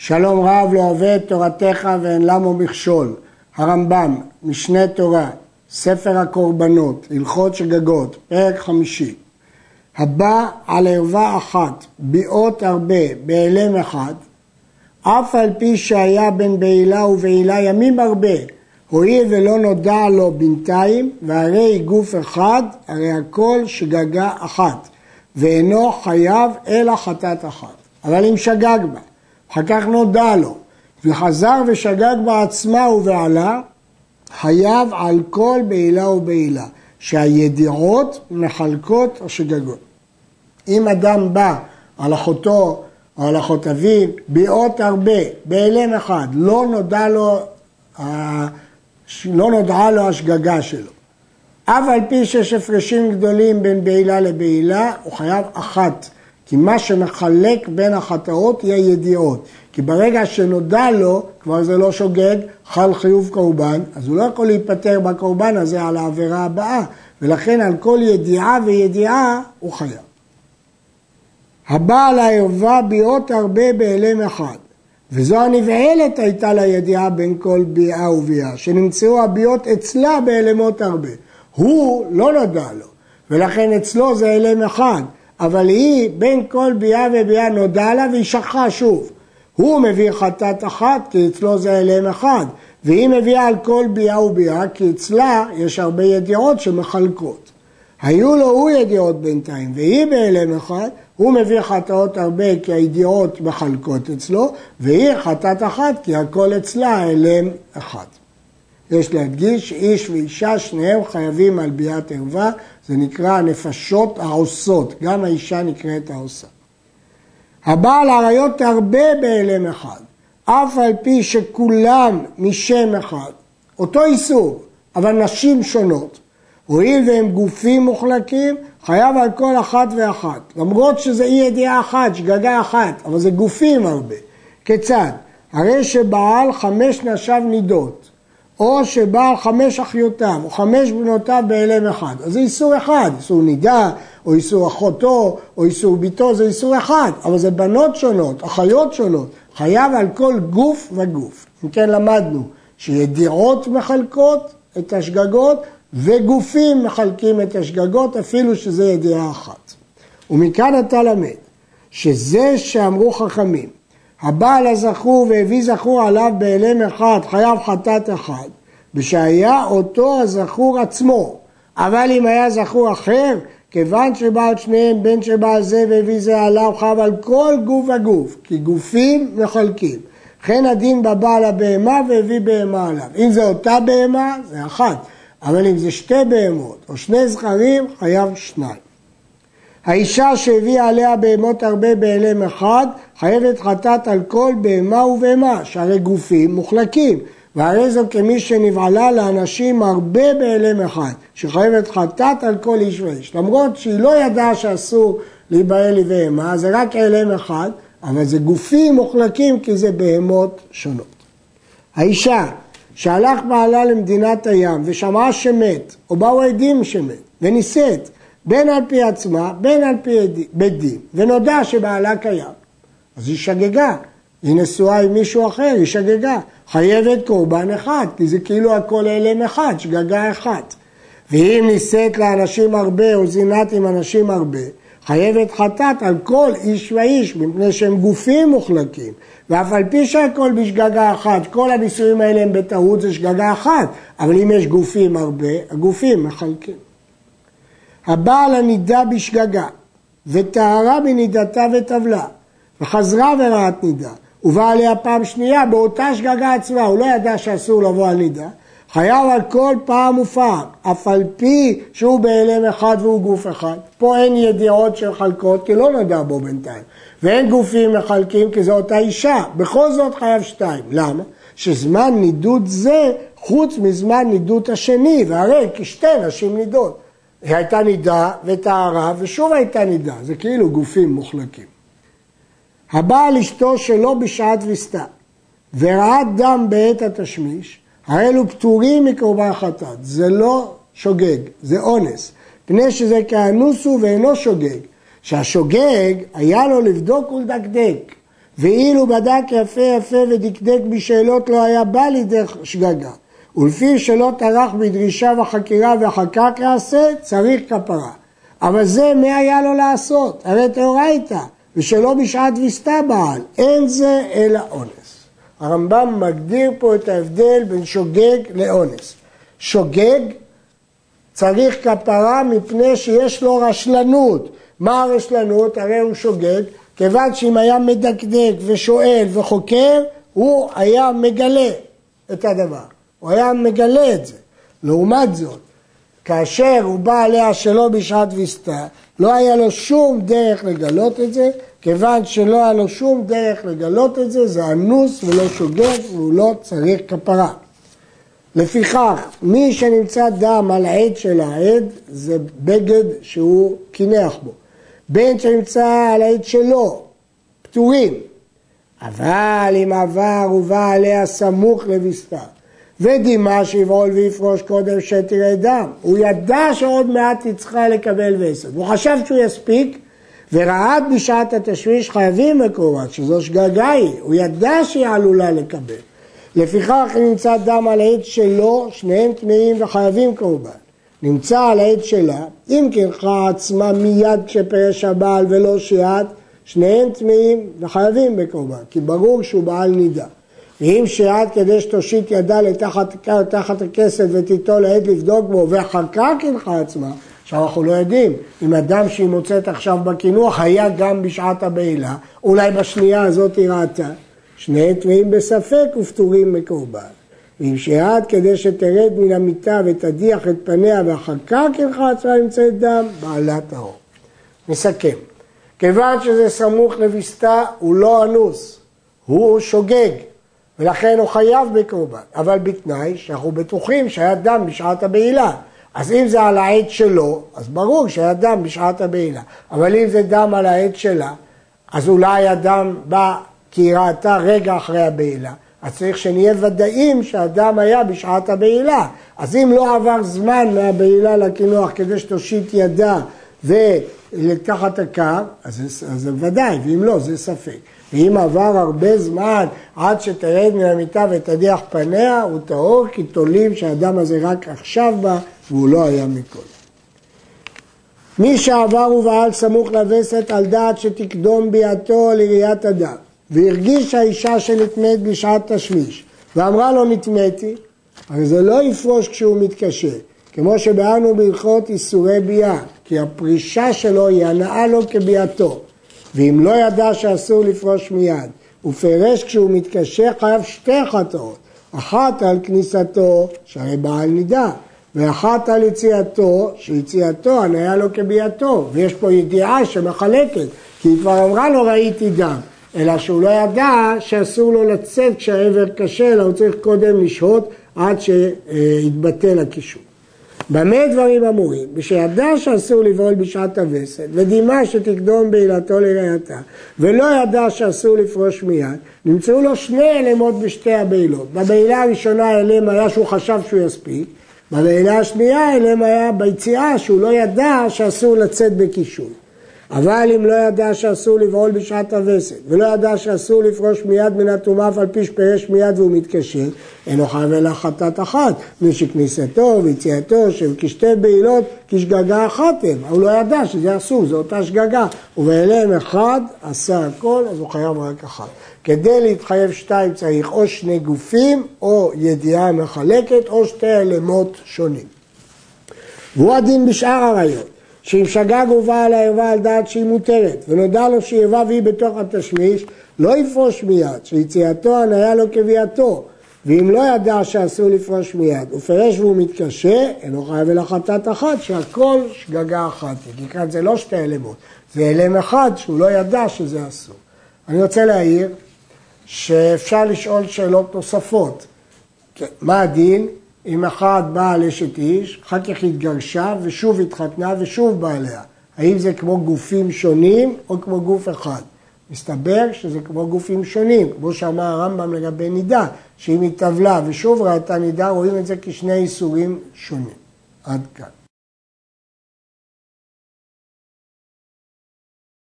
שלום רב לא אוהב את תורתך ואין למו מכשול. הרמב"ם, משנה תורה, ספר הקורבנות, הלכות שגגות, פרק חמישי. הבא על ערווה אחת, ביעות הרבה, בהלם אחד, אף על פי שהיה בין בעילה ובעילה ימים הרבה, הואיל ולא נודע לו בינתיים, והרי גוף אחד, הרי הכל שגגה אחת, ואינו חייב אלא חטאת אחת. אבל אם שגג בה, אחר כך נודע לו, וחזר ושגג בעצמה ובעלה, חייב על כל בעילה ובעילה, שהידיעות מחלקות השגגות. אם אדם בא על אחותו או על אחות אביו, ביעות הרבה, בהלם אחד, לא נודע לו, לא נודעה לו השגגה שלו. אף על פי שיש הפרשים גדולים בין בעילה לבעילה, הוא חייב אחת. כי מה שמחלק בין החטאות יהיה ידיעות. כי ברגע שנודע לו, כבר זה לא שוגג, חל חיוב קורבן, אז הוא לא יכול להיפטר בקורבן הזה על העבירה הבאה, ולכן על כל ידיעה וידיעה הוא חייב. הבעל הערווה ביעות הרבה בהלם אחד, וזו הנבעלת הייתה לה ידיעה בין כל ביאה וביאה, שנמצאו הביעות אצלה בהלמות הרבה. הוא לא נודע לו, ולכן אצלו זה הלם אחד, אבל היא בין כל ביאה וביאה נודע לה והיא שכחה שוב. הוא מביא חטאת אחת כי אצלו זה הלם אחד, והיא מביאה על כל ביאה וביאה כי אצלה יש הרבה ידיעות שמחלקות. היו לו הוא ידיעות בינתיים והיא בהלם אחד, הוא מביא חטאות הרבה כי הידיעות מחלקות אצלו, והיא חטאת אחת כי הכל אצלה הלם אחד. יש להדגיש שאיש ואישה שניהם חייבים על ביאת ערווה, זה נקרא הנפשות העושות, גם האישה נקראת העושה. הבעל עריות הרבה בהלם אחד, אף על פי שכולם משם אחד, אותו איסור, אבל נשים שונות. הואיל והם גופים מוחלקים, חייב על כל אחת ואחת. למרות שזה אי ידיעה אחת, שגגה אחת, אבל זה גופים הרבה. כיצד? הרי שבעל חמש נשיו נידות, או שבעל חמש אחיותיו, או חמש בנותיו בהלם אחד. אז זה איסור אחד, איסור נידה, או איסור אחותו, או איסור ביתו, זה איסור אחד, אבל זה בנות שונות, אחיות שונות. חייב על כל גוף וגוף. אם כן למדנו שידיעות מחלקות את השגגות, וגופים מחלקים את השגגות, אפילו שזה ידיעה אחת. ומכאן אתה למד שזה שאמרו חכמים, הבעל הזכור והביא זכור עליו בהלם אחד, חייב חטאת אחד, ושהיה אותו הזכור עצמו. אבל אם היה זכור אחר, כיוון שבעל שניהם, בין שבעל זה והביא זה עליו, חייב על כל גוף וגוף, כי גופים מחלקים. וכן הדין בבעל הבהמה והביא בהמה עליו. אם זה אותה בהמה, זה אחת. אבל אם זה שתי בהמות או שני זכרים, חייב שניים. האישה שהביאה עליה בהמות הרבה בהלם אחד, חייבת חטאת על כל בהמה ובהמה, שהרי גופים מוחלקים. והרי זו כמי שנבעלה לאנשים הרבה בהלם אחד, שחייבת חטאת על כל איש ואיש. למרות שהיא לא ידעה שאסור להיבהל לבהמה, זה רק הלם אחד, אבל זה גופים מוחלקים כי זה בהמות שונות. האישה שהלך בעלה למדינת הים ושמעה שמת, או באו עדים שמת, ונישאת, בין על פי עצמה, בין על פי בית דין, ונודע שבעלה קיים. אז היא שגגה, היא נשואה עם מישהו אחר, היא שגגה. חייבת קורבן אחד, כי זה כאילו הכל הלם אחד, שגגה אחת. ואם נישאת לאנשים הרבה או זינת עם אנשים הרבה, חייבת חטאת על כל איש ואיש, מפני שהם גופים מוחלקים. ואף על פי שהכל בשגגה אחת, כל הנישואים האלה הם בטעות, זה שגגה אחת, אבל אם יש גופים הרבה, הגופים מחלקים. הבעל הנידה בשגגה, וטהרה מנידתה וטבלה, וחזרה ורעת נידה, ובאה עליה פעם שנייה באותה שגגה עצמה, הוא לא ידע שאסור לבוא על נידה, חייב על כל פעם ופעם, אף על פי שהוא בהלם אחד והוא גוף אחד. פה אין ידיעות של חלקות, כי לא נדע בו בינתיים. ואין גופים מחלקים, כי זו אותה אישה. בכל זאת חייב שתיים. למה? שזמן נידוד זה חוץ מזמן נידות השני, והרי כשתי נשים נידות. היא הייתה נידה וטהרה ושוב הייתה נידה, זה כאילו גופים מוחלקים. הבעל אשתו שלא בשעת ויסתה וראה דם בעת התשמיש, האלו פטורים מקורבן חטאת, זה לא שוגג, זה אונס, פני שזה כאנוס הוא ואינו שוגג, שהשוגג היה לו לבדוק ולדקדק, ואילו בדק יפה יפה ודקדק בשאלות לא היה בא לידי שגגה. ולפי שלא טרח בדרישה וחקירה ואחר כך יעשה, צריך כפרה. אבל זה מה היה לו לעשות? הרי תאורייתא, ושלא בשעת ויסתה בעל, אין זה אלא אונס. הרמב"ם מגדיר פה את ההבדל בין שוגג לאונס. שוגג צריך כפרה מפני שיש לו רשלנות. מה הרשלנות? הרי הוא שוגג, כיוון שאם היה מדקדק ושואל וחוקר, הוא היה מגלה את הדבר. הוא היה מגלה את זה. לעומת זאת, כאשר הוא בא עליה שלא בשעת ויסתה, לא היה לו שום דרך לגלות את זה, כיוון שלא היה לו שום דרך לגלות את זה, זה אנוס ולא שוגג והוא לא צריך כפרה. לפיכך, מי שנמצא דם על העד של העד, זה בגד שהוא קינח בו. בין שנמצא על העד שלו, פטורים. אבל אם עבר ובא עליה סמוך לביסתה, ודימה שיבעול ויפרוש קודם שתראה דם. הוא ידע שעוד מעט היא צריכה לקבל וסת. הוא חשב שהוא יספיק, ורעד בשעת התשמיש חייבים בקרובת, שזו שגגה היא. הוא ידע שהיא עלולה לקבל. לפיכך אם נמצא דם על העד שלו, שניהם טמאים וחייבים קורבן. נמצא על העד שלה, אם קרחה עצמה מיד כשפרש הבעל ולא שיעת, שניהם טמאים וחייבים בקורבן, כי ברור שהוא בעל נידה. ואם שיעת כדי שתושיט ידה לתחת, לתחת הכסף ותיטול העד לבדוק בו ואחר כך קנחה עצמה, עכשיו אנחנו לא יודעים אם אדם שהיא מוצאת עכשיו בקינוח היה גם בשעת הבעילה, אולי בשנייה הזאת היא ראתה, שני טמאים בספק ופטורים מקורבן. ואם שיעד כדי שתרד מן המיטה ותדיח את פניה ואחר כך קנחה עצמה נמצאת דם, בעלת האור. נסכם. כיוון שזה סמוך לביסתה, הוא לא אנוס, הוא שוגג. ולכן הוא חייב בקורבן, אבל בתנאי שאנחנו בטוחים שהיה דם בשעת הבעילה. אז אם זה על העד שלו, אז ברור שהיה דם בשעת הבעילה. אבל אם זה דם על העד שלה, אז אולי הדם בא כי היא ראתה רגע אחרי הבעילה. אז צריך שנהיה ודאים שהדם היה בשעת הבעילה. אז אם לא עבר זמן מהבעילה לקינוח כדי שתושיט ידה ולקחת הקו, אז זה ודאי, ואם לא, זה ספק. ואם עבר הרבה זמן עד שתרד מן המיטה ותדיח פניה, הוא טהור כי תולים שהאדם הזה רק עכשיו בא והוא לא היה מכל. מי שעבר ובעל סמוך לווסת על דעת שתקדום ביאתו לראיית אדם, והרגישה אישה שנטמאת בשעת תשמיש, ואמרה לו נטמאתי, הרי זה לא יפרוש כשהוא מתקשה, כמו שבאנו בהלכות איסורי ביאה, כי הפרישה שלו היא הנאה לו כביאתו. ואם לא ידע שאסור לפרוש מיד, ופרש כשהוא מתקשר חייב שתי חטאות, אחת על כניסתו, שהרי בעל נידה, ואחת על יציאתו, שיציאתו הניה לו כביאתו, ויש פה ידיעה שמחלקת, כי היא כבר אמרה לו ראיתי דם, אלא שהוא לא ידע שאסור לו לצאת כשהעבר קשה, אלא הוא צריך קודם לשהות עד שיתבטל הקישור. במה דברים אמורים? ושידע שאסור לבעול בשעת הווסת, ודימה שתקדום בעילתו לראייתה, ולא ידע שאסור לפרוש מיד, נמצאו לו שני אלמות בשתי הבעילות. בבעילה הראשונה האלם היה שהוא חשב שהוא יספיק, בבעילה השנייה האלם היה ביציאה שהוא לא ידע שאסור לצאת בקישור. אבל אם לא ידע שאסור לבעול בשעת הווסת, ולא ידע שאסור לפרוש מיד מן הטומאה אף על פי שפרש מיד והוא מתקשר, אינו חייב אלא חטאת אחת, מפני שכניסתו ויציאתו של כשתי בעילות כשגגה אחת הם, הוא לא ידע שזה אסור, זו אותה שגגה, ובאליהם אחד עשה הכל, אז הוא חייב רק אחת. כדי להתחייב שתיים צריך או שני גופים, או ידיעה מחלקת, או שתי אלמות שונים. והוא הדין בשאר הראיות. שאם שגג ובא על הערווה על דעת שהיא מותרת, ונודע לו שהיא ערווה והיא בתוך התשמיש, לא יפרוש מיד, שיציאתו הניה לו כביאתו. ואם לא ידע שאסור לפרוש מיד, ופרש והוא מתקשה, אינו חייב אלא חטאת אחת, שהכל שגגה אחת. כי כאן זה לא שתי אלמות, זה אלם אחד שהוא לא ידע שזה אסור. אני רוצה להעיר שאפשר לשאול שאלות נוספות. מה הדין אם אחד באה על אשת איש, אחר כך התגרשה ושוב התחתנה ושוב באה עליה. האם זה כמו גופים שונים או כמו גוף אחד? מסתבר שזה כמו גופים שונים, כמו שאמר הרמב"ם לגבי נידה, שאם היא טבלה ושוב ראתה נידה, רואים את זה כשני איסורים שונים. עד כאן.